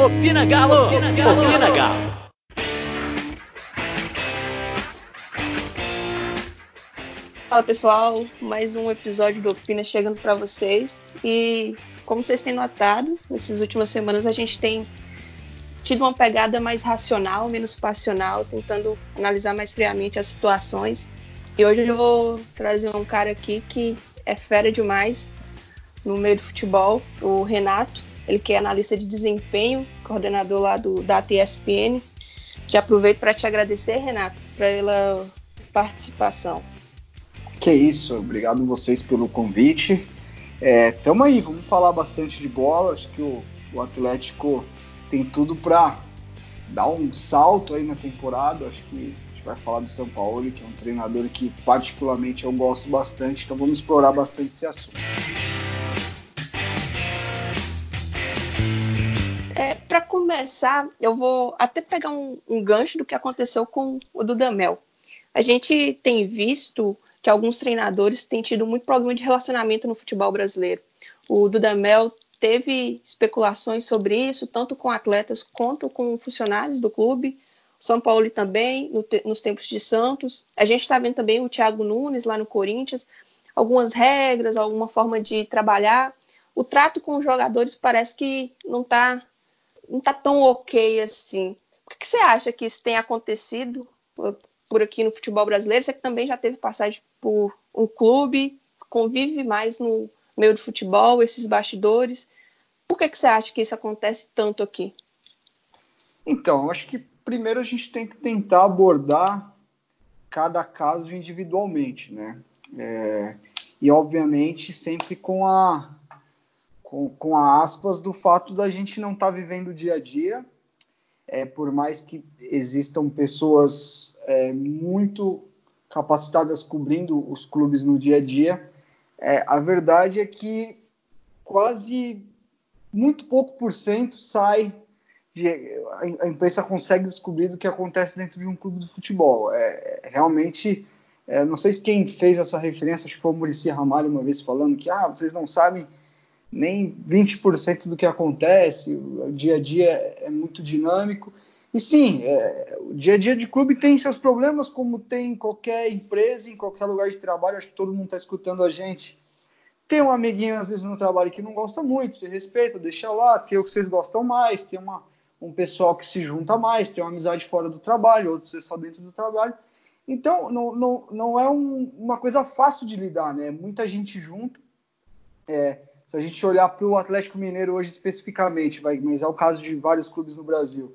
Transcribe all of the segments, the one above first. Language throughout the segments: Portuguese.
Opina Galo! Opina Galo! Opina Galo! Fala pessoal, mais um episódio do Opina chegando para vocês. E como vocês têm notado, nessas últimas semanas a gente tem tido uma pegada mais racional, menos passional, tentando analisar mais friamente as situações. E hoje eu vou trazer um cara aqui que é fera demais no meio do futebol, o Renato. Ele que é analista de desempenho, coordenador lá do da TSPN. Já aproveito para te agradecer, Renato, pela participação. Que isso, obrigado vocês pelo convite. É, tamo aí, vamos falar bastante de bola. Acho que o, o Atlético tem tudo para dar um salto aí na temporada. Acho que a gente vai falar do São Paulo, que é um treinador que particularmente eu gosto bastante. Então vamos explorar bastante esse assunto. Para começar, eu vou até pegar um, um, gancho do que aconteceu com o Dudamel. A gente tem visto que alguns treinadores têm tido muito problema de relacionamento no futebol brasileiro. O Dudamel teve especulações sobre isso, tanto com atletas quanto com funcionários do clube. São Paulo também, no te nos tempos de Santos. A gente está vendo também o Thiago Nunes lá no Corinthians. Algumas regras, alguma forma de trabalhar. O trato com os jogadores parece que não está não tá tão ok assim. Por que, que você acha que isso tem acontecido por aqui no futebol brasileiro? Você que também já teve passagem por um clube, convive mais no meio do futebol, esses bastidores. Por que, que você acha que isso acontece tanto aqui? Então, acho que primeiro a gente tem que tentar abordar cada caso individualmente, né? É, e obviamente sempre com a com, com a aspas do fato da gente não estar tá vivendo o dia a dia, é, por mais que existam pessoas é, muito capacitadas cobrindo os clubes no dia a dia, é, a verdade é que quase muito pouco por cento sai de, a, imprensa consegue descobrir do que acontece dentro de um clube de futebol. É realmente, é, não sei quem fez essa referência, acho que foi o Murici Ramalho uma vez falando que ah, vocês não sabem nem 20% do que acontece, o dia a dia é muito dinâmico. E sim, é, o dia a dia de clube tem seus problemas, como tem em qualquer empresa, em qualquer lugar de trabalho. Acho que todo mundo está escutando a gente. Tem um amiguinho, às vezes, no trabalho que não gosta muito, você respeita, deixa lá. Tem o que vocês gostam mais, tem uma, um pessoal que se junta mais, tem uma amizade fora do trabalho, outros só dentro do trabalho. Então, não, não, não é um, uma coisa fácil de lidar, né? Muita gente junto. É, se a gente olhar para o Atlético Mineiro hoje especificamente, vai, mas é o caso de vários clubes no Brasil,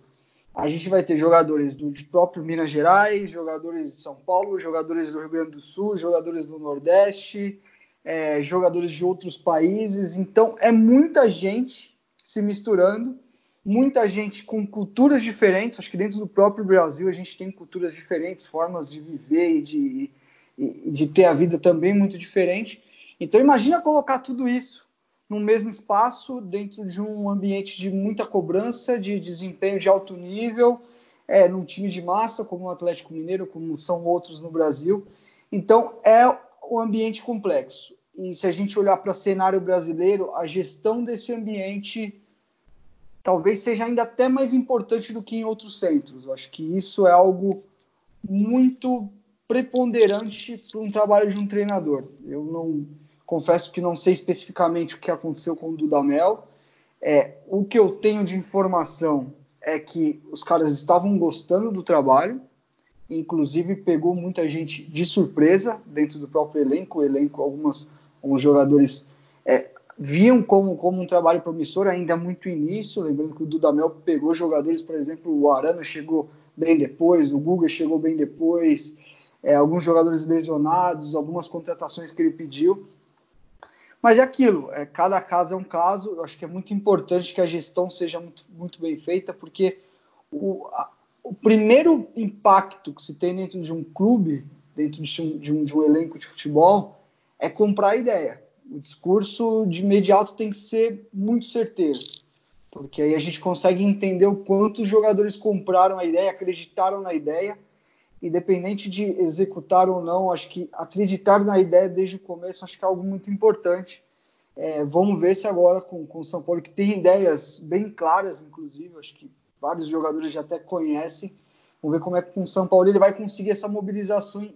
a gente vai ter jogadores do próprio Minas Gerais, jogadores de São Paulo, jogadores do Rio Grande do Sul, jogadores do Nordeste, é, jogadores de outros países. Então é muita gente se misturando, muita gente com culturas diferentes. Acho que dentro do próprio Brasil a gente tem culturas diferentes, formas de viver e de, e de ter a vida também muito diferente. Então imagina colocar tudo isso no mesmo espaço, dentro de um ambiente de muita cobrança, de desempenho de alto nível, é, num time de massa, como o Atlético Mineiro, como são outros no Brasil. Então, é um ambiente complexo. E se a gente olhar para o cenário brasileiro, a gestão desse ambiente talvez seja ainda até mais importante do que em outros centros. Eu acho que isso é algo muito preponderante para um trabalho de um treinador. Eu não Confesso que não sei especificamente o que aconteceu com o Dudamel. É, o que eu tenho de informação é que os caras estavam gostando do trabalho, inclusive pegou muita gente de surpresa dentro do próprio elenco. O elenco, algumas, alguns jogadores é, viam como, como um trabalho promissor ainda muito início. Lembrando que o Dudamel pegou jogadores, por exemplo, o Arana chegou bem depois, o Guga chegou bem depois, é, alguns jogadores lesionados, algumas contratações que ele pediu. Mas é aquilo, é, cada caso é um caso. Eu acho que é muito importante que a gestão seja muito, muito bem feita, porque o, a, o primeiro impacto que se tem dentro de um clube, dentro de um, de um, de um elenco de futebol, é comprar a ideia. O discurso de imediato tem que ser muito certeiro, porque aí a gente consegue entender o quanto os jogadores compraram a ideia, acreditaram na ideia independente de executar ou não, acho que acreditar na ideia desde o começo acho que é algo muito importante. É, vamos ver se agora com, o São Paulo, que tem ideias bem claras, inclusive, acho que vários jogadores já até conhecem. Vamos ver como é que com o São Paulo ele vai conseguir essa mobilização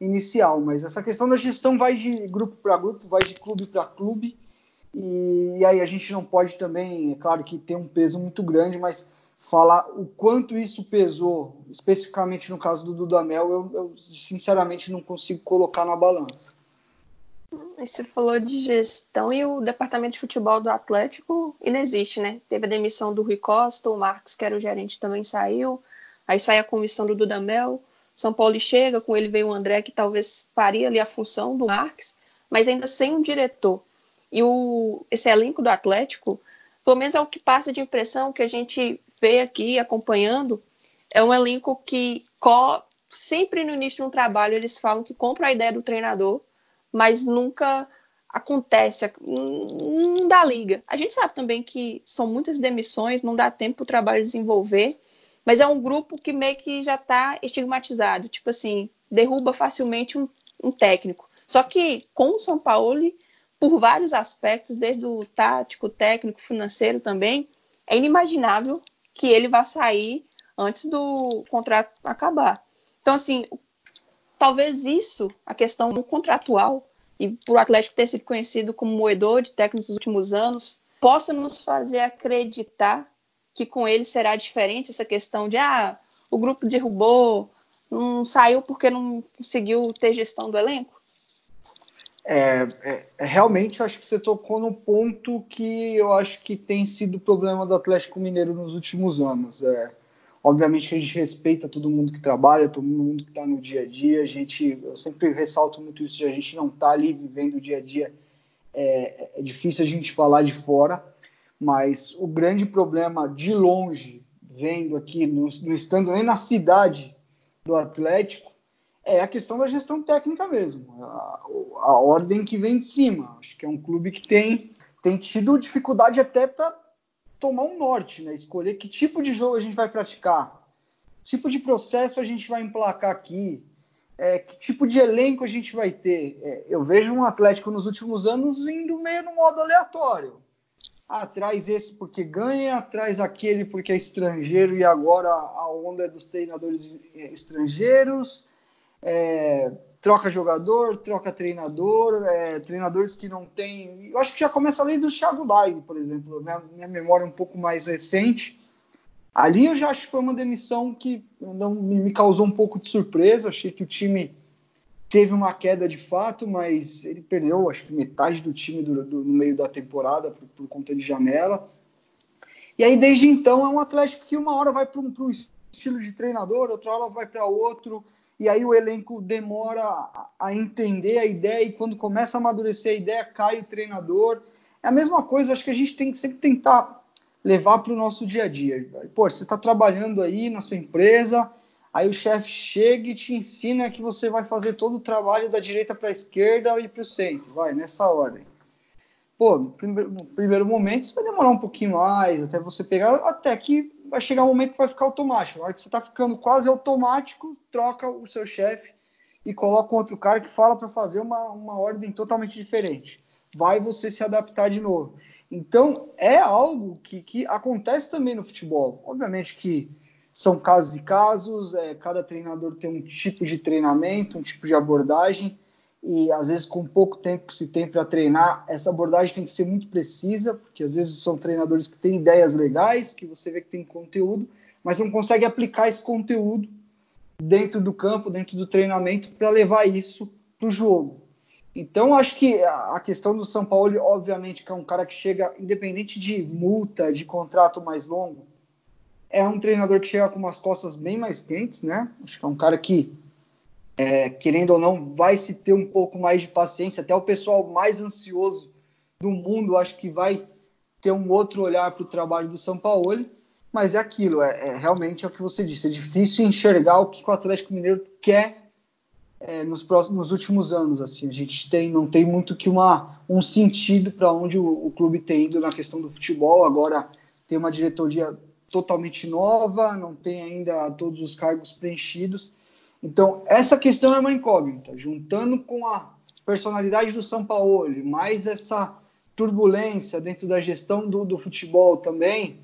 inicial. Mas essa questão da gestão vai de grupo para grupo, vai de clube para clube. E, aí a gente não pode também, é claro que tem um peso muito grande, mas falar o quanto isso pesou, especificamente no caso do Dudamel, eu, eu sinceramente não consigo colocar na balança. Você falou de gestão e o departamento de futebol do Atlético inexiste, né? Teve a demissão do Rui Costa, o Marques, que era o gerente, também saiu. Aí sai a comissão do Dudamel. São Paulo chega, com ele veio o André, que talvez faria ali a função do Marques, mas ainda sem um diretor. E o, esse elenco do Atlético, pelo menos é o que passa de impressão que a gente vê aqui acompanhando, é um elenco que sempre no início de um trabalho eles falam que compram a ideia do treinador, mas nunca acontece, não dá liga. A gente sabe também que são muitas demissões, não dá tempo para o trabalho desenvolver, mas é um grupo que meio que já está estigmatizado, tipo assim, derruba facilmente um, um técnico. Só que com o São Paulo, por vários aspectos, desde o tático, técnico, financeiro também, é inimaginável que ele vá sair antes do contrato acabar. Então, assim, talvez isso, a questão contratual, e o Atlético ter sido conhecido como moedor de técnicos nos últimos anos, possa nos fazer acreditar que com ele será diferente essa questão de ah, o grupo derrubou, não saiu porque não conseguiu ter gestão do elenco? É, é, é, realmente acho que você tocou no ponto que eu acho que tem sido o problema do Atlético Mineiro nos últimos anos. É, obviamente a gente respeita todo mundo que trabalha, todo mundo que está no dia a dia. A gente, eu sempre ressalto muito isso de a gente não estar tá ali vivendo o dia a dia. É, é, difícil a gente falar de fora, mas o grande problema de longe, vendo aqui, não estando nem na cidade do Atlético, é a questão da gestão técnica mesmo, a, a, ordem que vem de cima. Acho que é um clube que tem, tem tido dificuldade até para tomar um norte, né? escolher que tipo de jogo a gente vai praticar, que tipo de processo a gente vai emplacar aqui, é, que tipo de elenco a gente vai ter. É, eu vejo um Atlético nos últimos anos indo meio no modo aleatório. Traz esse porque ganha, traz aquele porque é estrangeiro e agora a onda é dos treinadores estrangeiros é, troca jogador, troca treinador, é, treinadores que não tem. Eu acho que já começa ali do Thiago Live, por exemplo. Minha, minha memória é um pouco mais recente. Ali eu já acho que foi uma demissão que não me causou um pouco de surpresa. Achei que o time teve uma queda de fato, mas ele perdeu, acho que metade do time do, do, no meio da temporada por, por, conta de janela. E aí, desde então, é um Atlético que uma hora vai para um, estilo de treinador, outra hora vai para outro e aí o elenco demora a entender a ideia e quando começa a amadurecer a ideia cai o treinador. É a mesma coisa, acho que a gente tem que sempre tentar levar para o nosso dia a dia. Pô, você está trabalhando aí na sua empresa, aí o chefe chega e te ensina que você vai fazer todo o trabalho da direita para a esquerda e para o centro, vai, nessa ordem. Pô, no primeiro, no primeiro momento isso vai demorar um pouquinho mais, até você pegar, até que vai chegar um momento que vai ficar automático. Na hora que você está ficando quase automático, troca o seu chefe e coloca um outro cara que fala para fazer uma, uma ordem totalmente diferente. Vai você se adaptar de novo. Então, é algo que, que acontece também no futebol. Obviamente que são casos e casos, é, cada treinador tem um tipo de treinamento, um tipo de abordagem, e às vezes com pouco tempo que se tem para treinar, essa abordagem tem que ser muito precisa, porque às vezes são treinadores que têm ideias legais, que você vê que tem conteúdo, mas não consegue aplicar esse conteúdo dentro do campo, dentro do treinamento, para levar isso para o jogo. Então, acho que a questão do São Paulo, obviamente, que é um cara que chega, independente de multa, de contrato mais longo, é um treinador que chega com umas costas bem mais quentes, né? Acho que é um cara que é, querendo ou não, vai se ter um pouco mais de paciência. Até o pessoal mais ansioso do mundo, acho que vai ter um outro olhar para o trabalho do São Paulo. Mas é aquilo, é, é, realmente é o que você disse. É difícil enxergar o que o Atlético Mineiro quer é, nos, próximos, nos últimos anos. Assim, a gente tem, não tem muito que uma, um sentido para onde o, o clube tem ido na questão do futebol. Agora tem uma diretoria totalmente nova, não tem ainda todos os cargos preenchidos. Então, essa questão é uma incógnita. Juntando com a personalidade do São Paulo, mais essa turbulência dentro da gestão do, do futebol também,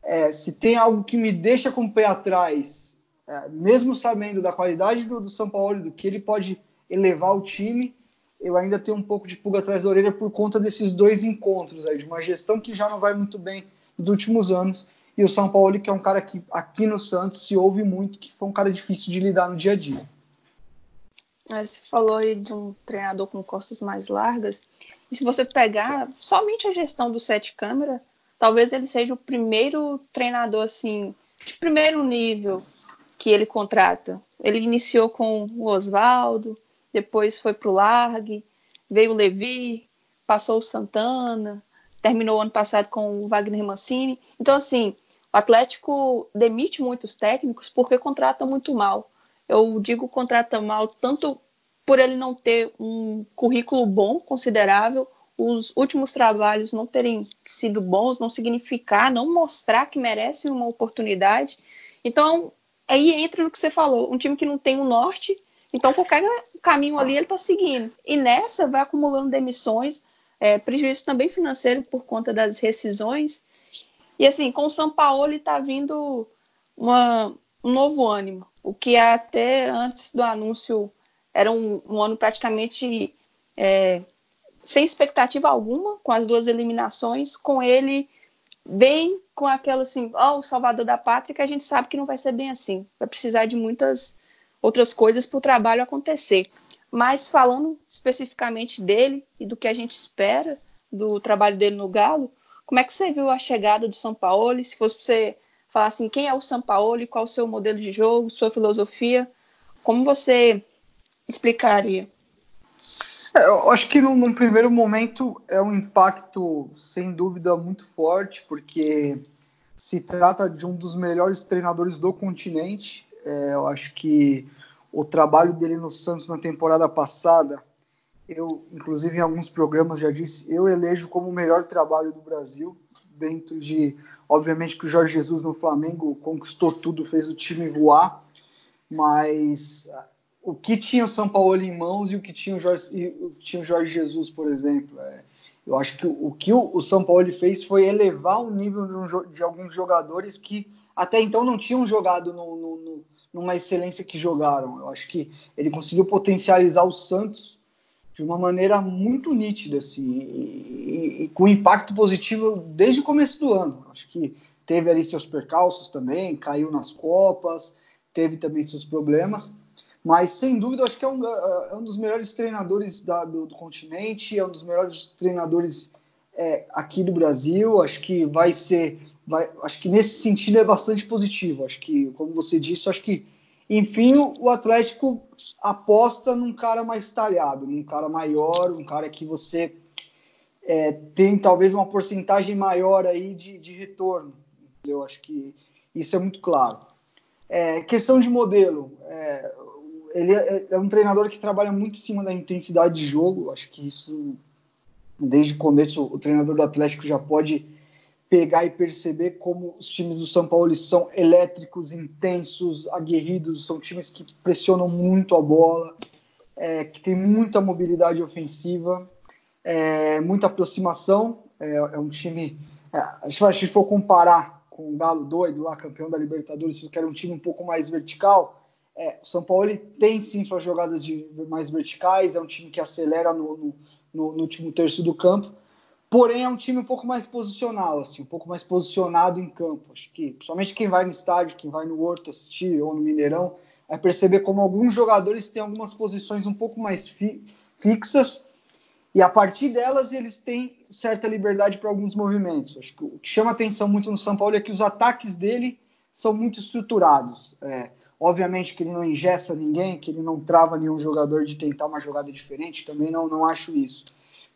é, se tem algo que me deixa com o pé atrás, é, mesmo sabendo da qualidade do, do São Paulo, do que ele pode elevar o time, eu ainda tenho um pouco de pulga atrás da orelha por conta desses dois encontros aí, de uma gestão que já não vai muito bem nos últimos anos, e o São Paulo, que é um cara que aqui no Santos se ouve muito, que foi um cara difícil de lidar no dia a dia. Você falou aí de um treinador com costas mais largas, e se você pegar somente a gestão do sete câmera, talvez ele seja o primeiro treinador assim de primeiro nível que ele contrata. Ele iniciou com o Oswaldo, depois foi para o Largue, veio o Levi, passou o Santana, terminou ano passado com o Wagner Mancini. Então, assim, o Atlético demite muitos técnicos porque contrata muito mal. Eu digo contrata mal tanto por ele não ter um currículo bom, considerável, os últimos trabalhos não terem sido bons, não significar, não mostrar que merece uma oportunidade. Então, aí entra no que você falou, um time que não tem um norte, então qualquer caminho ali ele está seguindo. E nessa vai acumulando demissões, é, prejuízo também financeiro por conta das rescisões. E assim, com o São Paulo está vindo uma, um novo ânimo, o que até antes do anúncio era um, um ano praticamente é, sem expectativa alguma, com as duas eliminações, com ele bem com aquela assim, ó, oh, o salvador da pátria, que a gente sabe que não vai ser bem assim. Vai precisar de muitas outras coisas para o trabalho acontecer. Mas falando especificamente dele e do que a gente espera do trabalho dele no Galo, como é que você viu a chegada do São Paulo? Se fosse para você falar assim, quem é o São Paulo, qual o seu modelo de jogo, sua filosofia, como você explicaria? É, eu acho que num, num, primeiro momento é um impacto sem dúvida muito forte, porque se trata de um dos melhores treinadores do continente. É, eu acho que o trabalho dele no Santos na temporada passada, eu, inclusive em alguns programas já disse, eu elejo como o melhor trabalho do Brasil, dentro de, obviamente que o Jorge Jesus no Flamengo conquistou tudo, fez o time voar, mas o que tinha o São Paulo em mãos e o que tinha o Jorge, tinha o Jorge Jesus, por exemplo. É, eu acho que o, o que o, o, São Paulo fez foi elevar o nível de, um, de, alguns jogadores que até então não tinham jogado no, no, no, numa excelência que jogaram. Eu acho que ele conseguiu potencializar o Santos de uma maneira muito nítida, assim, e, e, e com impacto positivo desde o começo do ano. Acho que teve ali seus percalços também, caiu nas Copas, teve também seus problemas mas, sem dúvida, acho que é um, é, é um dos melhores treinadores da, do, do, continente, é um dos melhores treinadores é, aqui do Brasil. Acho que vai ser. Vai, acho que nesse sentido é bastante positivo. Acho que, como você disse, acho que, enfim, o Atlético aposta num cara mais talhado, num cara maior, um cara que você é, tem talvez uma porcentagem maior aí de, de retorno. Eu acho que isso é muito claro. É, questão de modelo. É, ele é, é, um treinador que trabalha muito em cima da intensidade de jogo. Acho que isso, desde o começo, o treinador do Atlético já pode pegar e perceber como os times do São Paulo são elétricos, intensos, aguerridos. São times que pressionam muito a bola, é, que tem muita mobilidade ofensiva, é, muita aproximação. É, é um time. É, se a gente for comparar com o Galo doido lá, campeão da Libertadores, que era um time um pouco mais vertical é, o São Paulo tem sim suas jogadas de, mais verticais, é um time que acelera no, no, no, último terço do campo, porém é um time um pouco mais posicional, assim, um pouco mais posicionado em campo. Acho que somente quem vai no estádio, quem vai no Horto assistir ou no Mineirão, vai perceber como alguns jogadores têm algumas posições um pouco mais fi, fixas e a partir delas eles têm certa liberdade para alguns movimentos. Acho que o que chama atenção muito no São Paulo é que os ataques dele são muito estruturados. É, Obviamente que ele não ingessa ninguém, que ele não trava nenhum jogador de tentar uma jogada diferente, também não, não acho isso.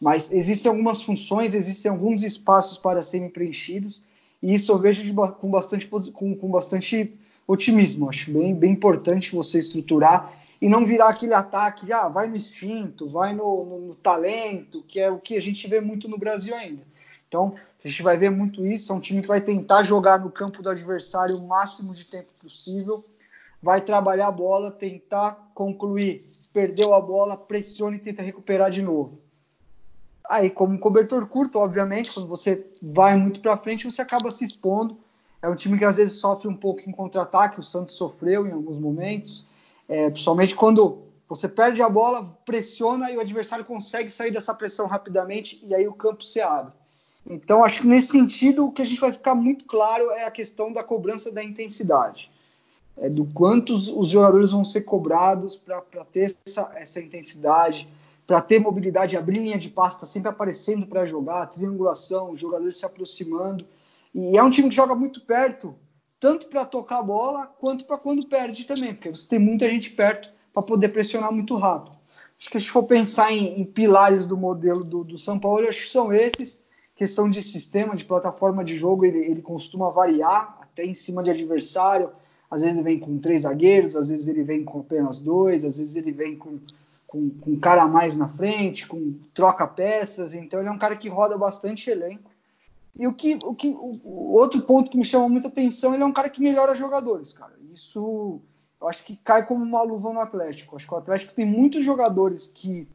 Mas existem algumas funções, existem alguns espaços para serem preenchidos, e isso eu vejo de, com, bastante, com, com bastante otimismo. Acho bem, bem importante você estruturar e não virar aquele ataque, ah, vai no instinto, vai no, no, no, talento, que é o que a gente vê muito no Brasil ainda. Então, a gente vai ver muito isso. É um time que vai tentar jogar no campo do adversário o máximo de tempo possível vai trabalhar a bola, tentar concluir. Perdeu a bola, pressiona e tenta recuperar de novo. Aí, como cobertor curto, obviamente, quando você vai muito para frente, você acaba se expondo. É um time que às vezes sofre um pouco em contra-ataque, o Santos sofreu em alguns momentos, é, principalmente quando você perde a bola, pressiona e o adversário consegue sair dessa pressão rapidamente e aí o campo se abre. Então, acho que nesse sentido, o que a gente vai ficar muito claro é a questão da cobrança da intensidade. É, do quanto os, jogadores vão ser cobrados para ter essa, essa intensidade, para ter mobilidade, abrir linha de passe, tá sempre aparecendo para jogar, triangulação, jogadores se aproximando. E é um time que joga muito perto, tanto para tocar a bola, quanto para quando perde também, porque você tem muita gente perto para poder pressionar muito rápido. Acho que se for pensar em, em pilares do modelo do, do, São Paulo, acho que são esses. Questão de sistema, de plataforma de jogo, ele, ele costuma variar até em cima de adversário. Às vezes ele vem com três zagueiros, às vezes ele vem com apenas dois, às vezes ele vem com com, com cara a mais na frente, com troca peças, então ele é um cara que roda bastante elenco. E o que, o que o, outro ponto que me chama muita atenção, ele é um cara que melhora jogadores, cara. Isso eu acho que cai como uma luva no Atlético. Eu acho que o Atlético tem muitos jogadores que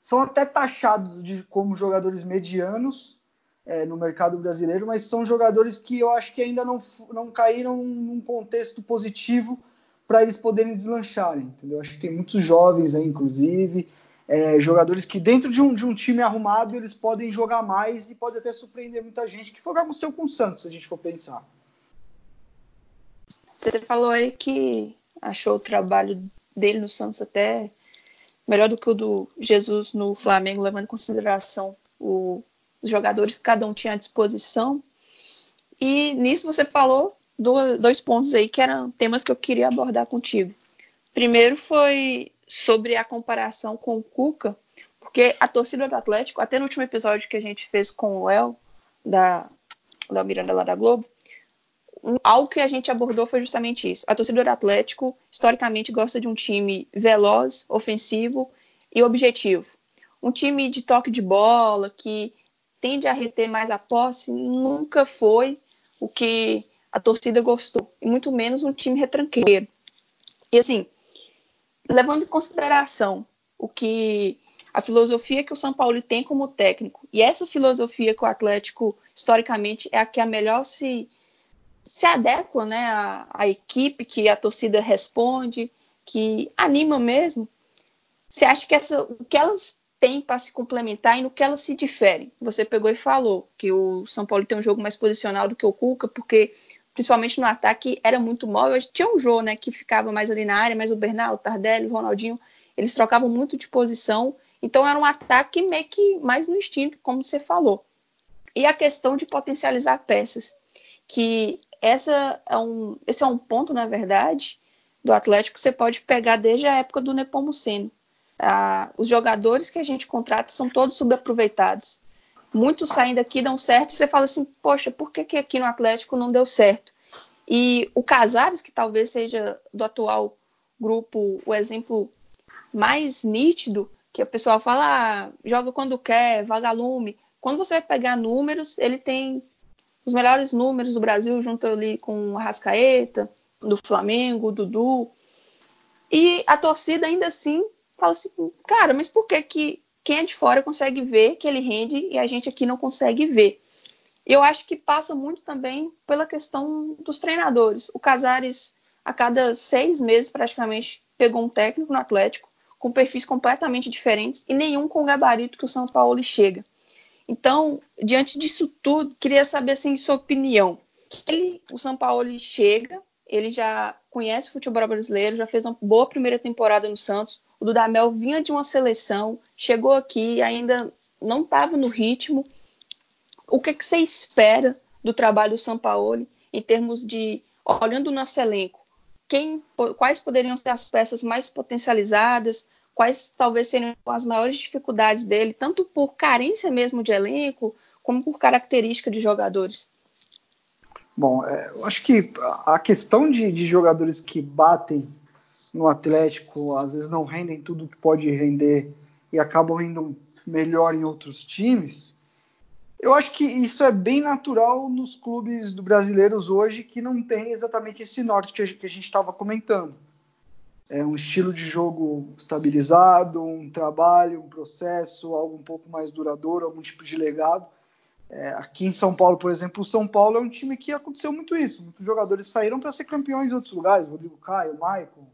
são até taxados de como jogadores medianos é, no mercado brasileiro, mas são jogadores que eu acho que ainda não, não caíram num contexto positivo para eles poderem deslancharem, entendeu? Acho que tem muitos jovens aí, inclusive, é, jogadores que dentro de um, de um time arrumado eles podem jogar mais e pode até surpreender muita gente, que foi o que aconteceu com o Santos, se a gente for pensar. Você falou aí que achou o trabalho dele no Santos até melhor do que o do Jesus no Flamengo, levando em consideração o, os jogadores que cada um tinha à disposição. E nisso você falou dois pontos aí que eram temas que eu queria abordar contigo. Primeiro foi sobre a comparação com o Cuca, porque a torcida do Atlético, até no último episódio que a gente fez com o Léo, da, da Miranda lá da Globo, algo que a gente abordou foi justamente isso. A torcida do Atlético, historicamente, gosta de um time veloz, ofensivo e objetivo. Um time de toque de bola, que tende a reter mais a posse, nunca foi o que a torcida gostou, e muito menos um time retranqueiro. E assim, levando em consideração o que a filosofia que o São Paulo tem como técnico, e essa filosofia que o Atlético historicamente é a que a melhor se se adequa, né, à, equipe que a torcida responde, que anima mesmo. Você acha que essa, o que elas têm para se complementar e no que elas se diferem? Você pegou e falou que o São Paulo tem um jogo mais posicional do que o Cuca, porque principalmente no ataque, era muito móvel. Tinha um Jô, né, que ficava mais ali na área, mas o Bernal, o Tardelli, o Ronaldinho, eles trocavam muito de posição. Então era um ataque meio que mais no instinto, como você falou. E a questão de potencializar peças, que essa é um, esse é um ponto, na verdade, do Atlético que você pode pegar desde a época do Nepomuceno. Ah, os jogadores que a gente contrata são todos subaproveitados muitos saem daqui dão certo, e você fala assim, poxa, por que, que aqui no Atlético não deu certo? E o Casares, que talvez seja do atual grupo o exemplo mais nítido, que o pessoal fala, ah, joga quando quer, vagalume. Quando você vai pegar números, ele tem os melhores números do Brasil, junto ali com o Arrascaeta, do Flamengo, o Dudu. E a torcida ainda assim fala assim, cara, mas por que que quem é de fora consegue ver que ele rende e a gente aqui não consegue ver. Eu acho que passa muito também pela questão dos treinadores. O Casares, a cada seis meses, praticamente, pegou um técnico no Atlético, com perfis completamente diferentes e nenhum com o gabarito que o São Paulo chega. Então, diante disso tudo, queria saber, assim, sua opinião. Ele, o São Paulo chega, ele já conhece o futebol brasileiro, já fez uma boa primeira temporada no Santos, o Dudamel vinha de uma seleção, chegou aqui, ainda não estava no ritmo. O que, que você espera do trabalho do Sampaoli em termos de, olhando o nosso elenco, quem, quais poderiam ser as peças mais potencializadas, quais talvez seriam as maiores dificuldades dele, tanto por carência mesmo de elenco, como por característica de jogadores? Bom, é, eu acho que a questão de, de jogadores que batem no Atlético às vezes não rendem tudo que pode render e acabam indo melhor em outros times. Eu acho que isso é bem natural nos clubes do brasileiros hoje que não tem exatamente esse norte que a gente estava comentando. é, um estilo de jogo estabilizado, um trabalho, um processo, algo um pouco mais duradouro, algum tipo de legado. É, aqui em São Paulo, por exemplo, o São Paulo é um time que aconteceu muito isso. Muitos jogadores saíram para ser campeões em outros lugares, Rodrigo Caio, Maicon,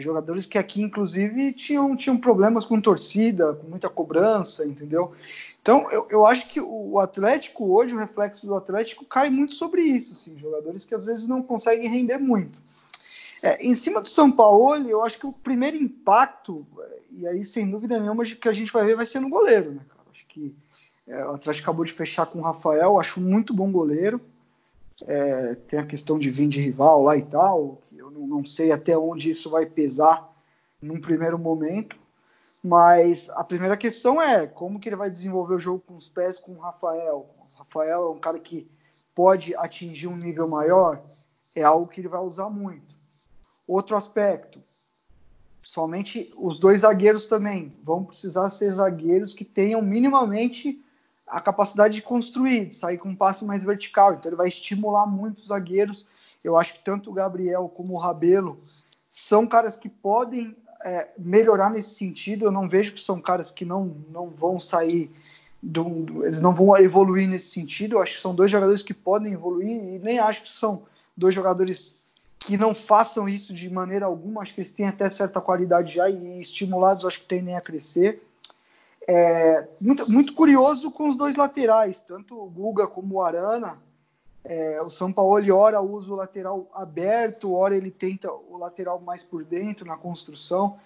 jogadores que aqui, inclusive, tinham, tinham problemas com torcida, com muita cobrança, entendeu? Então, eu, eu acho que o Atlético hoje, o reflexo do Atlético cai muito sobre isso, assim, jogadores que às vezes não conseguem render muito. É, em cima do São Paulo, eu acho que o primeiro impacto, e aí sem dúvida nenhuma que a gente vai ver vai ser no goleiro, né, cara? Acho que é, o Atlético acabou de fechar com o Rafael, acho muito bom goleiro. É, tem a questão de vir de rival lá e tal, que eu não, não, sei até onde isso vai pesar num primeiro momento. Mas a primeira questão é como que ele vai desenvolver o jogo com os pés com o Rafael. O Rafael é um cara que pode atingir um nível maior, é algo que ele vai usar muito. Outro aspecto, somente os dois zagueiros também vão precisar ser zagueiros que tenham minimamente a capacidade de construir, de sair com um passe mais vertical. Então ele vai estimular muito os zagueiros. Eu acho que tanto o Gabriel como o Rabelo são caras que podem é, melhorar nesse sentido. Eu não vejo que são caras que não, não vão sair, do, do, eles não vão evoluir nesse sentido. Eu acho que são dois jogadores que podem evoluir e nem acho que são dois jogadores que não façam isso de maneira alguma. Acho que eles têm até certa qualidade já e estimulados, acho que tendem a crescer. É, muito, muito curioso com os dois laterais, tanto o Guga como o Arana. É, o São Paulo ora usa o lateral aberto, ora ele tenta o lateral mais por dentro na construção.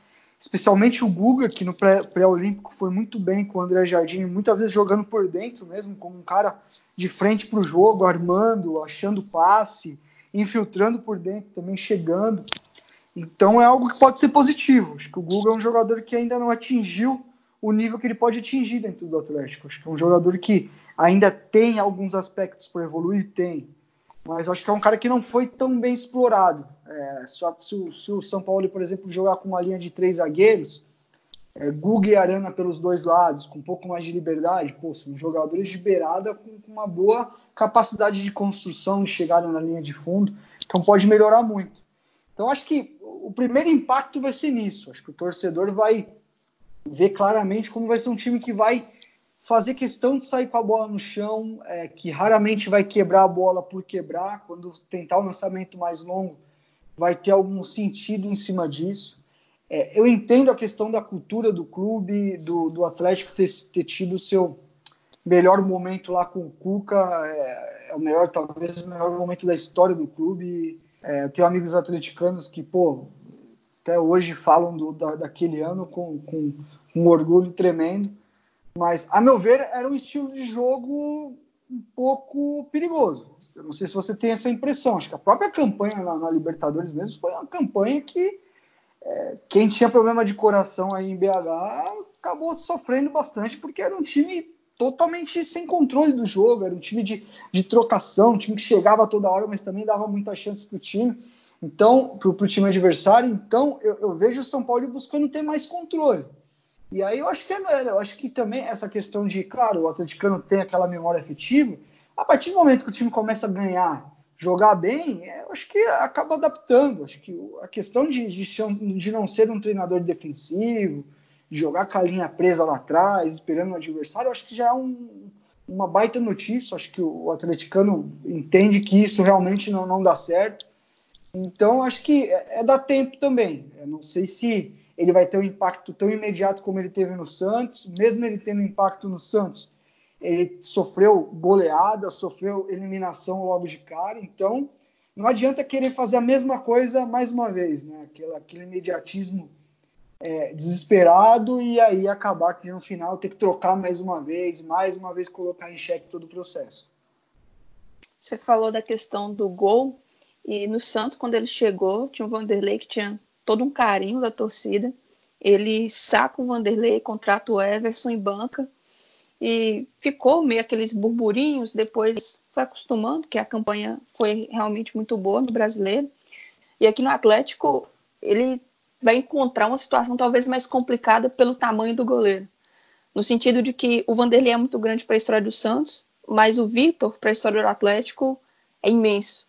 Especialmente o Guga, que no pré-olímpico foi muito bem com o André Jardim, muitas vezes jogando por dentro mesmo, como um cara de frente para o jogo, armando, achando passe, infiltrando por dentro, também chegando. Então é algo que pode ser positivo. Acho que o Guga é um jogador que ainda não atingiu o nível que ele pode atingir dentro do Atlético. Acho que é um jogador que ainda tem alguns aspectos para evoluir, tem. Mas acho que é um cara que não foi tão bem explorado. É, se, se, se, o São Paulo, por exemplo, jogar com uma linha de três zagueiros, é, Guga e Arana pelos dois lados, com um pouco mais de liberdade, pô, são jogadores de beirada com, com uma boa capacidade de construção e chegarem na linha de fundo, então pode melhorar muito. Então acho que o primeiro impacto vai ser nisso. Acho que o torcedor vai ver claramente como vai ser um time que vai fazer questão de sair com a bola no chão, é, que raramente vai quebrar a bola por quebrar, quando tentar um lançamento mais longo, vai ter algum sentido em cima disso. É, eu entendo a questão da cultura do clube, do, do Atlético ter, ter, tido o seu melhor momento lá com o Cuca, é, é, o melhor, talvez o melhor momento da história do clube. É, eu tenho amigos atleticanos que, pô, até hoje falam do, da, daquele ano com, com um orgulho tremendo. Mas, a meu ver, era um estilo de jogo um pouco perigoso. Eu não sei se você tem essa impressão. Acho que a própria campanha na, na Libertadores mesmo foi uma campanha que é, quem tinha problema de coração aí em BH acabou sofrendo bastante, porque era um time totalmente sem controle do jogo, era um time de, de trocação, um time que chegava toda hora, mas também dava muita chance para o time. Então, para o time adversário, então eu, eu vejo o São Paulo buscando ter mais controle. E aí eu acho que é, eu acho que também essa questão de, claro, o atleticano tem aquela memória afetiva, a partir do momento que o time começa a ganhar, jogar bem, é, eu acho que acaba adaptando. Acho que a questão de, de, de não ser um treinador defensivo, de jogar com a linha presa lá atrás, esperando o adversário, acho que já é um, uma baita notícia. Acho que o atleticano entende que isso realmente não, não dá certo. Então, acho que é, é dar tempo também. Eu não sei se ele vai ter um impacto tão imediato como ele teve no Santos, mesmo ele tendo impacto no Santos, ele sofreu goleada, sofreu eliminação logo de cara, então não adianta querer fazer a mesma coisa mais uma vez, né? Aquele, aquele imediatismo é, desesperado e aí acabar que no final ter que trocar mais uma vez, mais uma vez colocar em xeque todo o processo. Você falou da questão do gol e no Santos quando ele chegou tinha o Vanderlei que tinha todo um carinho da torcida. Ele saca o Vanderlei, contrata o Everson em banca e ficou meio aqueles burburinhos. Depois foi acostumando, que a campanha foi realmente muito boa no brasileiro. E aqui no Atlético, ele vai encontrar uma situação talvez mais complicada pelo tamanho do goleiro. No sentido de que o Vanderlei é muito grande para a história do Santos, mas o Vitor, para a história do Atlético, é imenso.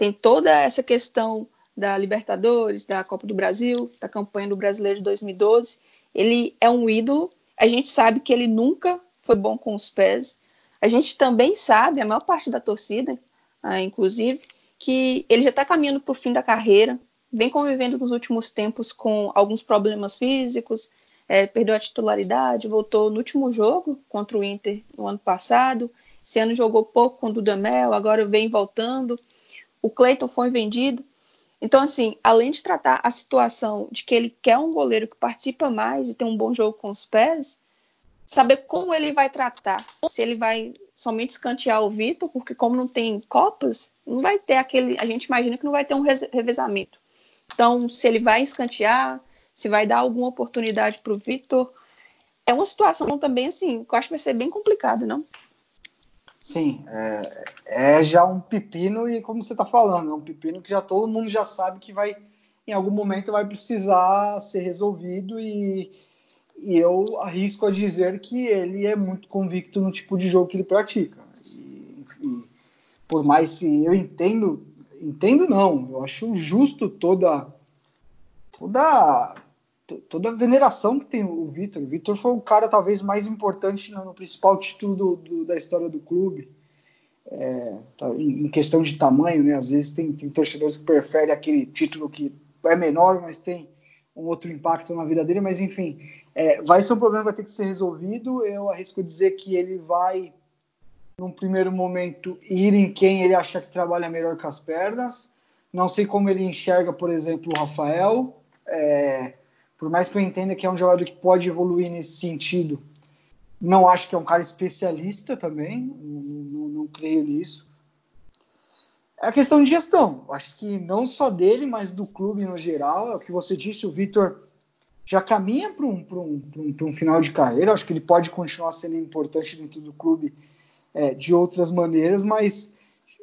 Tem toda essa questão da Libertadores, da Copa do Brasil, da campanha do Brasileiro de 2012. Ele é um ídolo. A gente sabe que ele nunca foi bom com os pés. A gente também sabe, a maior parte da torcida, ah, inclusive, que ele já está caminhando para o fim da carreira, vem convivendo nos últimos tempos com alguns problemas físicos, é, perdeu a titularidade, voltou no último jogo contra o Inter no ano passado. Esse ano jogou pouco com o Dudamel, agora vem voltando. O Cleiton foi vendido. Então, assim, além de tratar a situação de que ele quer um goleiro que participa mais e tem um bom jogo com os pés, saber como ele vai tratar. Se ele vai somente escantear o Vitor, porque como não tem Copas, não vai ter aquele. A gente imagina que não vai ter um revezamento. Então, se ele vai escantear, se vai dar alguma oportunidade para o Vitor, é uma situação também assim, que eu acho que vai ser bem complicado, não? Sim, é, é já um pepino e como você está falando, é um pepino que já todo mundo já sabe que vai, em algum momento, vai precisar ser resolvido e, e eu arrisco a dizer que ele é muito convicto no tipo de jogo que ele pratica. E, por mais que eu entendo, entendo não, eu acho justo toda toda toda a veneração que tem o Vitor. O Vitor foi o cara talvez mais importante no, no principal título do, do, da história do clube. É, tá, em, em, questão de tamanho, né? Às vezes tem, tem torcedores que preferem aquele título que é menor, mas tem um outro impacto na vida dele. Mas enfim, é, vai ser um problema que vai ter que ser resolvido. Eu arrisco dizer que ele vai, num primeiro momento, ir em quem ele acha que trabalha melhor com as pernas. Não sei como ele enxerga, por exemplo, o Rafael. É, por mais que eu entenda que é um jogador que pode evoluir nesse sentido, não acho que é um cara especialista também, não, não, não creio nisso. É a questão de gestão. Acho que não só dele, mas do clube no geral. É o que você disse, o Vitor já caminha para um, um, um, um, final de carreira. Acho que ele pode continuar sendo importante dentro do clube é, de outras maneiras, mas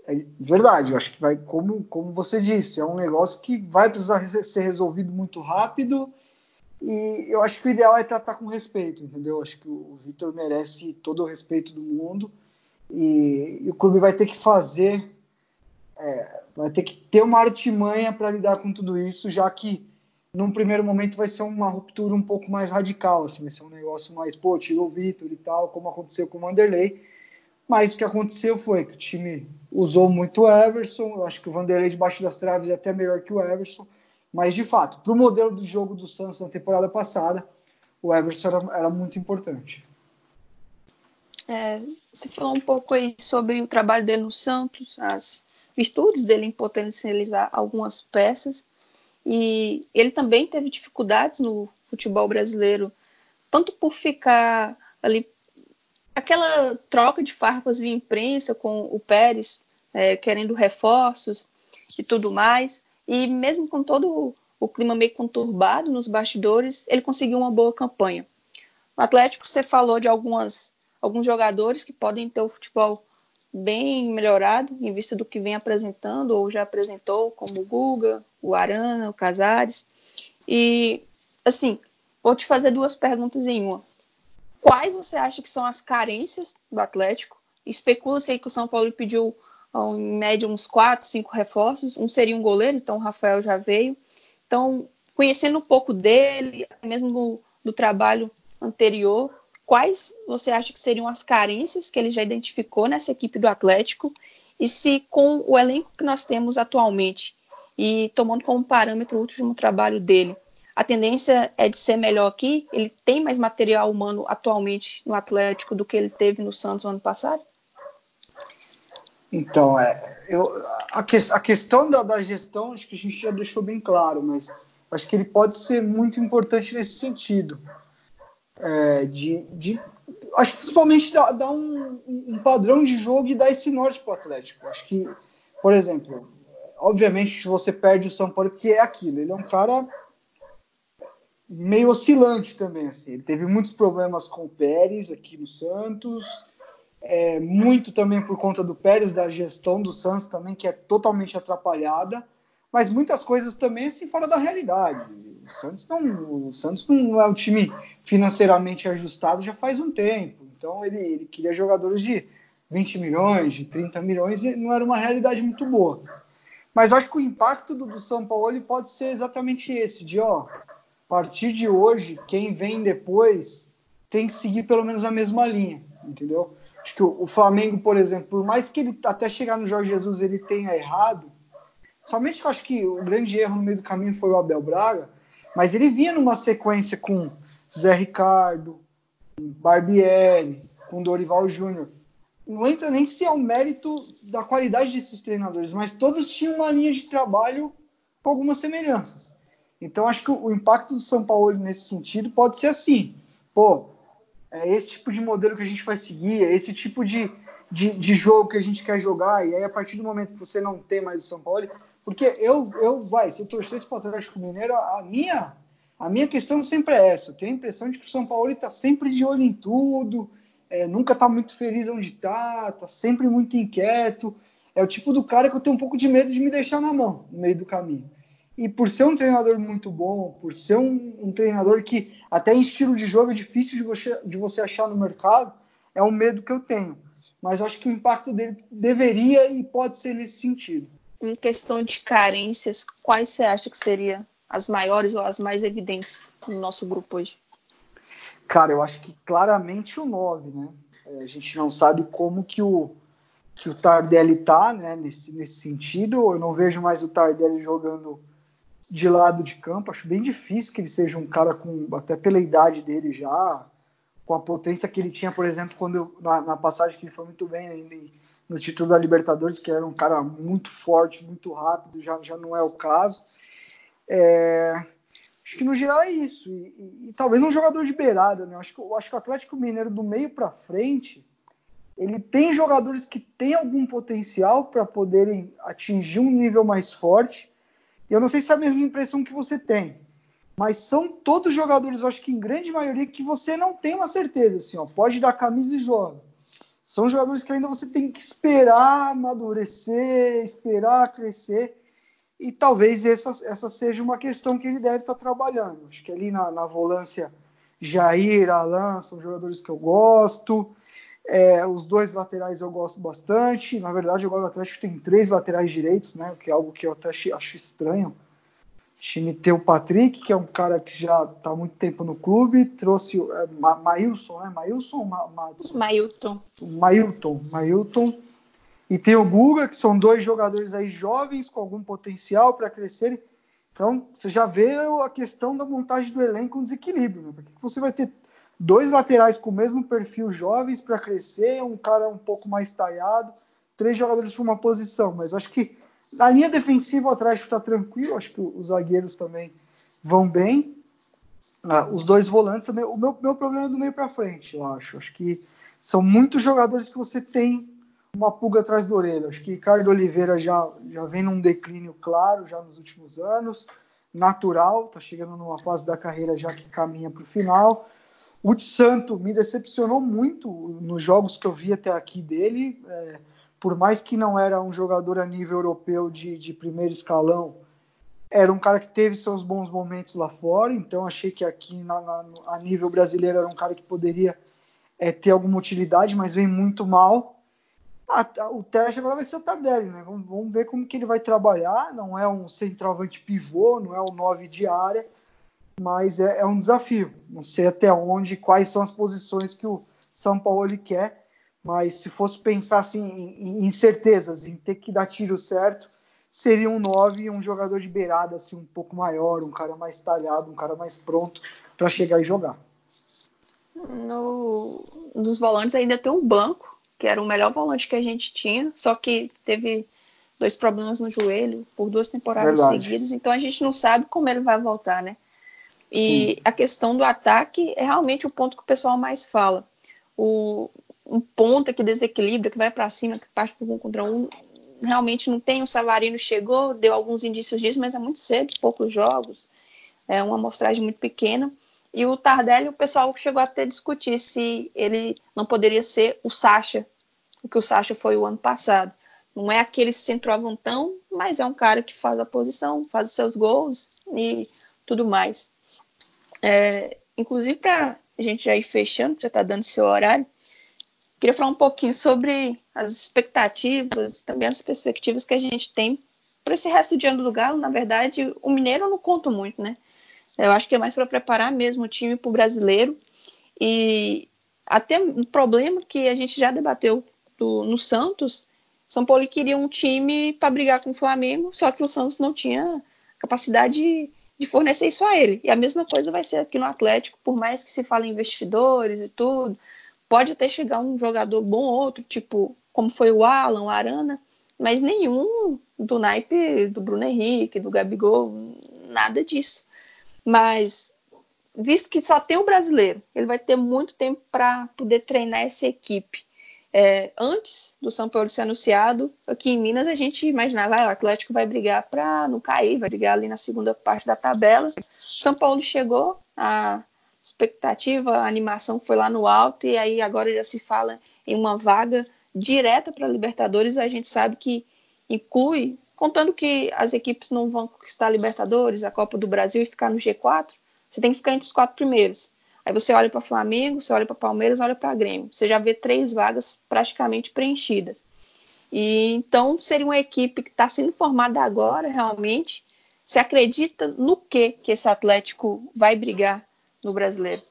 é verdade. Acho que vai, como, como você disse, é um negócio que vai precisar ser resolvido muito rápido e eu acho que o ideal é tratar com respeito, entendeu? Acho que o Vitor merece todo o respeito do mundo e, e o clube vai ter que fazer, é, vai ter que ter uma artimanha para lidar com tudo isso, já que num primeiro momento vai ser uma ruptura um pouco mais radical, assim, vai ser um negócio mais, pô, tirou o Vitor e tal, como aconteceu com o Vanderlei. Mas o que aconteceu foi que o time usou muito o Everson, eu acho que o Vanderlei debaixo das traves é até melhor que o Everson mas, de fato, para o modelo do jogo do Santos na temporada passada, o Everson era, era muito importante. É, você falou um pouco aí sobre o trabalho dele no Santos, as virtudes dele em potencializar algumas peças. E ele também teve dificuldades no futebol brasileiro, tanto por ficar ali aquela troca de farpas via imprensa com o Pérez, é, querendo reforços e tudo mais, e mesmo com todo o clima meio conturbado nos bastidores, ele conseguiu uma boa campanha. No Atlético, você falou de algumas, alguns jogadores que podem ter o futebol bem melhorado em vista do que vem apresentando ou já apresentou, como o Guga, o Arana, o Casares. E, assim, vou te fazer duas perguntas em uma. Quais você acha que são as carências do Atlético? Especula-se aí que o São Paulo pediu em média uns quatro, cinco reforços. Um seria um goleiro, então o Rafael já veio. Então, conhecendo um pouco dele, mesmo do, do trabalho anterior, quais você acha que seriam as carências que ele já identificou nessa equipe do Atlético? E se com o elenco que nós temos atualmente e tomando como parâmetro o último trabalho dele, a tendência é de ser melhor aqui? Ele tem mais material humano atualmente no Atlético do que ele teve no Santos no ano passado? Então, é, eu, a, que, a questão da, da, gestão, acho que a gente já deixou bem claro, mas acho que ele pode ser muito importante nesse sentido. É, de, de, acho que principalmente dar, um, um, padrão de jogo e dar esse norte para o Atlético. Acho que, por exemplo, obviamente você perde o São Paulo, porque é aquilo, ele é um cara meio oscilante também. Assim. Ele teve muitos problemas com o Pérez aqui no Santos é, muito também por conta do Pérez, da gestão do Santos também, que é totalmente atrapalhada, mas muitas coisas também assim fora da realidade. O Santos não, o Santos não é um time financeiramente ajustado já faz um tempo, então ele, ele queria jogadores de 20 milhões, de 30 milhões, e não era uma realidade muito boa. Mas acho que o impacto do, do São Paulo pode ser exatamente esse, de ó, a partir de hoje, quem vem depois tem que seguir pelo menos a mesma linha, entendeu? Acho que o, Flamengo, por exemplo, por mais que ele até chegar no Jorge Jesus ele tenha errado, somente eu acho que o grande erro no meio do caminho foi o Abel Braga, mas ele vinha numa sequência com Zé Ricardo, Barbieri, com Dorival Júnior. Não entra nem se é o mérito da qualidade desses treinadores, mas todos tinham uma linha de trabalho com algumas semelhanças. Então acho que o impacto do São Paulo nesse sentido pode ser assim. Pô, é esse tipo de modelo que a gente vai seguir, é esse tipo de, de, de jogo que a gente quer jogar, e aí a partir do momento que você não tem mais o São Paulo, porque eu, eu vai, se eu torcesse para o Atlético Mineiro, a minha, a minha questão sempre é essa. Eu tenho a impressão de que o São Paulo está sempre de olho em tudo, é, nunca está muito feliz onde está, está sempre muito inquieto. É o tipo do cara que eu tenho um pouco de medo de me deixar na mão no meio do caminho. E por ser um treinador muito bom, por ser um, um treinador que até em estilo de jogo é difícil de você, de você achar no mercado, é um medo que eu tenho. Mas acho que o impacto dele deveria e pode ser nesse sentido em questão de carências, quais você acha que seriam as maiores ou as mais evidentes no nosso grupo hoje? Cara, eu acho que claramente o 9, né? É, a gente não sabe como que o, que o Tardelli tá, né, nesse, nesse sentido. Eu não vejo mais o Tardelli jogando de lado de campo. Acho bem difícil que ele seja um cara com, até pela idade dele já, com a potência que ele tinha, por exemplo, quando na, na, passagem que ele foi muito bem né, no título da Libertadores, que era um cara muito forte, muito rápido, já, já não é o caso. É, acho que no geral é isso. E, e, e, talvez um jogador de beirada, né? Acho que, acho que o Atlético Mineiro do meio para frente, ele tem jogadores que têm algum potencial para poderem atingir um nível mais forte. Eu não sei se é a mesma impressão que você tem, mas são todos jogadores, acho que em grande maioria, que você não tem uma certeza. Assim, ó, pode dar camisa e joga são jogadores que ainda você tem que esperar amadurecer, esperar crescer. E talvez essa, essa seja uma questão que ele deve estar trabalhando. Acho que ali na, na volância, Jair, Alan são jogadores que eu gosto. É, os dois laterais eu gosto bastante. Na verdade, agora o Atlético tem três laterais direitos, né? Que é algo que eu até acho estranho time tem o Patrick, que é um cara que já está há muito tempo no clube, trouxe é, Ma Mailson, né? Mailson Ma Mailton. Mailton. Mailton. E tem o Guga, que são dois jogadores aí jovens com algum potencial para crescerem. Então, você já vê a questão da montagem do elenco um desequilíbrio, né? Porque você vai ter dois laterais com o mesmo perfil jovens para crescer, um cara um pouco mais talhado, três jogadores para uma posição, mas acho que na linha defensiva, Atlético está tranquilo, acho que os zagueiros também vão bem. Ah, os dois volantes também. O meu, meu problema é do meio para frente, eu acho. Acho que são muitos jogadores que você tem uma pulga atrás da orelha. Acho que Ricardo Oliveira já, já vem num declínio claro já nos últimos anos, natural, está chegando numa fase da carreira já que caminha para o final. O Santo me decepcionou muito nos jogos que eu vi até aqui dele. É, por mais que não era um jogador a nível europeu de, de primeiro escalão, era um cara que teve seus bons momentos lá fora, então achei que aqui na, na, a nível brasileiro era um cara que poderia é, ter alguma utilidade, mas vem muito mal. o teste agora vai ser o Tardelli, né? Vamos, vamos, ver como que ele vai trabalhar. Não é um centroavante pivô, não é um 9 de área, mas é, é um desafio. Não sei até onde, quais são as posições que o São Paulo ele quer mas se fosse pensar assim, em, em certezas, em ter que dar tiro certo, seria um 9 e um jogador de beirada assim, um pouco maior, um cara mais talhado, um cara mais pronto para chegar e jogar. No, dos volantes ainda tem um banco, que era o melhor volante que a gente tinha, só que teve dois problemas no joelho por duas temporadas Verdade. seguidas, então a gente não sabe como ele vai voltar, né? E Sim. a questão do ataque é realmente o ponto que o pessoal mais fala. O, um ponta que desequilibra, que vai para cima, que parte por um contra um. Realmente não tem. O Savarino chegou, deu alguns indícios disso, mas é muito cedo, poucos jogos, é uma amostragem muito pequena. E o Tardelli, o pessoal chegou até a discutir se ele não poderia ser o Sacha, o que o Sacha foi o ano passado. Não é aquele centroavantão, mas é um cara que faz a posição, faz os seus gols e tudo mais. É, inclusive, para a gente já ir fechando, já está dando seu horário, Queria falar um pouquinho sobre as expectativas, também as perspectivas que a gente tem para esse resto de ano do Galo, na verdade, o Mineiro eu não conto muito, né? Eu acho que é mais para preparar mesmo o time para o brasileiro. E até um problema que a gente já debateu do, no Santos, São Paulo queria um time para brigar com o Flamengo, só que o Santos não tinha capacidade de, fornecer isso a ele. E a mesma coisa vai ser aqui no Atlético, por mais que se fale em investidores e tudo, pode até chegar um jogador bom ou outro, tipo como foi o Alan, o Arana, mas nenhum do naipe do Bruno Henrique, do Gabigol, nada disso. Mas visto que só tem o brasileiro, ele vai ter muito tempo para poder treinar essa equipe. É, antes do São Paulo ser anunciado, aqui em Minas a gente imaginava ah, o Atlético vai brigar para não cair, vai brigar ali na segunda parte da tabela. São Paulo chegou, a expectativa, a animação foi lá no alto e aí agora já se fala em uma vaga direta para Libertadores. A gente sabe que inclui, contando que as equipes não vão conquistar a Libertadores, a Copa do Brasil e ficar no G4, você tem que ficar entre os quatro primeiros. Aí você olha para Flamengo, você olha para Palmeiras, olha para Grêmio. Você já vê três vagas praticamente preenchidas. E então seria uma equipe que está sendo formada agora, realmente. Se acredita no que que esse Atlético vai brigar no Brasileiro?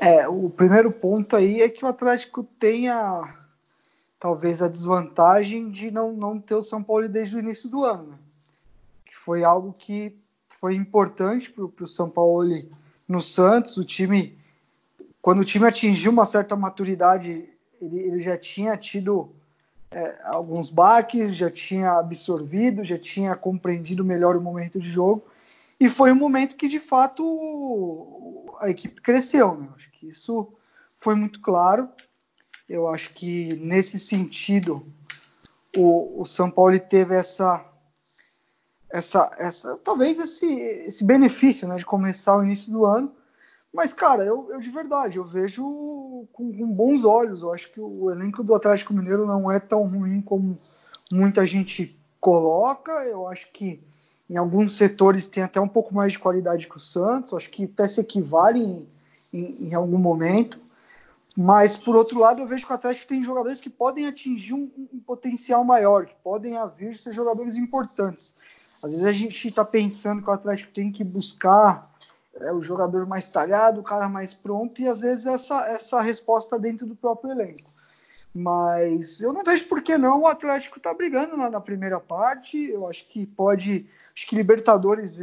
É, o primeiro ponto aí é que o Atlético tenha talvez a desvantagem de não, não ter o São Paulo desde o início do ano, né? que foi algo que foi importante para o São Paulo no Santos. O time, quando o time atingiu uma certa maturidade, ele, ele já tinha tido é, alguns baques, já tinha absorvido, já tinha compreendido melhor o momento de jogo. E foi um momento que, de fato, a equipe cresceu. Né? Acho que isso foi muito claro. Eu acho que, nesse sentido, o, o São Paulo teve essa essa, essa talvez esse, esse benefício né, de começar o início do ano. Mas, cara, eu, eu de verdade, eu vejo com, com, bons olhos. Eu acho que o elenco do Atlético Mineiro não é tão ruim como muita gente coloca. Eu acho que em alguns setores tem até um pouco mais de qualidade que o Santos. Eu acho que até se equivale em, em, em, algum momento. Mas, por outro lado, eu vejo que o Atlético tem jogadores que podem atingir um, um potencial maior, que podem vir ser jogadores importantes. Às vezes a gente está pensando que o Atlético tem que buscar é, o jogador mais talhado, o cara mais pronto, e às vezes essa, essa resposta dentro do próprio elenco. Mas eu não vejo por que não o Atlético está brigando lá na primeira parte. Eu acho que pode. Acho que Libertadores,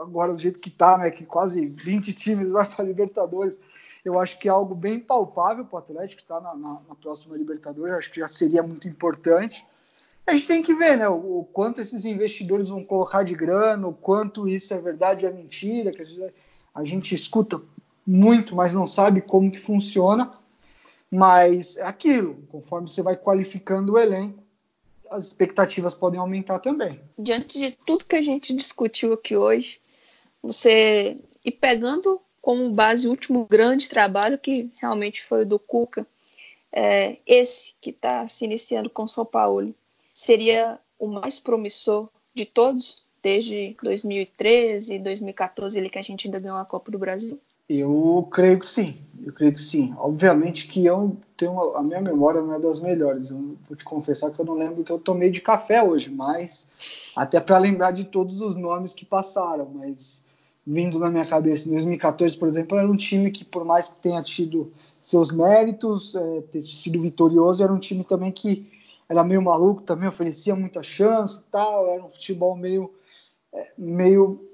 agora do jeito que está, né? Que quase 20 times vai para Libertadores. Eu acho que é algo bem palpável para o Atlético estar tá na, na, na, próxima Libertadores. Acho que já seria muito importante a gente tem que ver, né, o, quanto esses investidores vão colocar de grana, o quanto isso é verdade ou é mentira, que a gente escuta muito, mas não sabe como que funciona. Mas é aquilo, conforme você vai qualificando o elenco, as expectativas podem aumentar também. Diante de tudo que a gente discutiu aqui hoje, você e pegando como base o último grande trabalho que realmente foi o do Cuca, é, esse que está se iniciando com o São Paulo seria o mais promissor de todos, desde 2013, 2014, ele que a gente ainda ganhou a Copa do Brasil? Eu creio que sim, eu creio que sim. Obviamente que eu tenho a minha memória não é das melhores. Eu vou te confessar que eu não lembro que eu tomei de café hoje, mas até para lembrar de todos os nomes que passaram, mas vindo na minha cabeça, em 2014, por exemplo, era um time que por mais que tenha tido seus méritos, é, ter sido vitorioso, era um time também que era meio maluco também, oferecia muita chance tal, era um futebol meio, é, meio,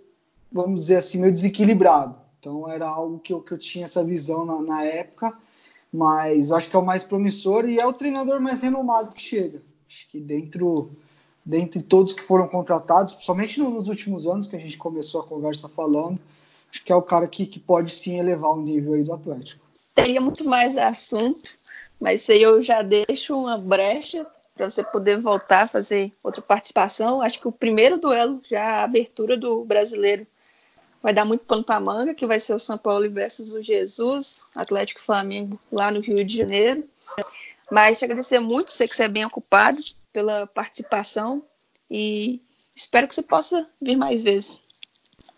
vamos dizer assim, meio desequilibrado. Então era algo que eu, que eu tinha essa visão na, na época, mas eu acho que é o mais promissor e é o treinador mais renomado que chega. Acho que dentro, dentre todos que foram contratados, principalmente nos últimos anos que a gente começou a conversa falando, acho que é o cara que, que pode sim elevar o nível aí do Atlético. Teria muito mais assunto, mas aí eu já deixo uma brecha para você poder voltar a fazer outra participação. Acho que o primeiro duelo, já a abertura do brasileiro, vai dar muito pano para manga, que vai ser o São Paulo versus o Jesus, Atlético Flamengo, lá no Rio de Janeiro. Mas te agradecer muito, sei que você é bem ocupado pela participação e espero que você possa vir mais vezes.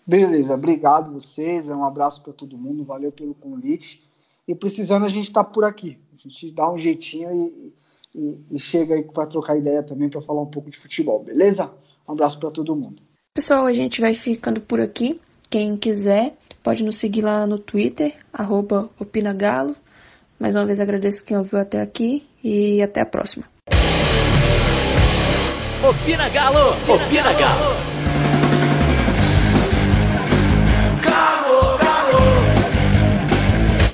Beleza, obrigado vocês, um abraço para todo mundo, valeu pelo convite. E precisando, a gente está por aqui. A gente dá um jeitinho e, e, e chega aí para trocar ideia também, para falar um pouco de futebol, beleza? Um abraço para todo mundo. Pessoal, a gente vai ficando por aqui. Quem quiser pode nos seguir lá no Twitter, opinagalo. Mais uma vez agradeço quem ouviu até aqui e até a próxima. Opina Galo! Opina Galo!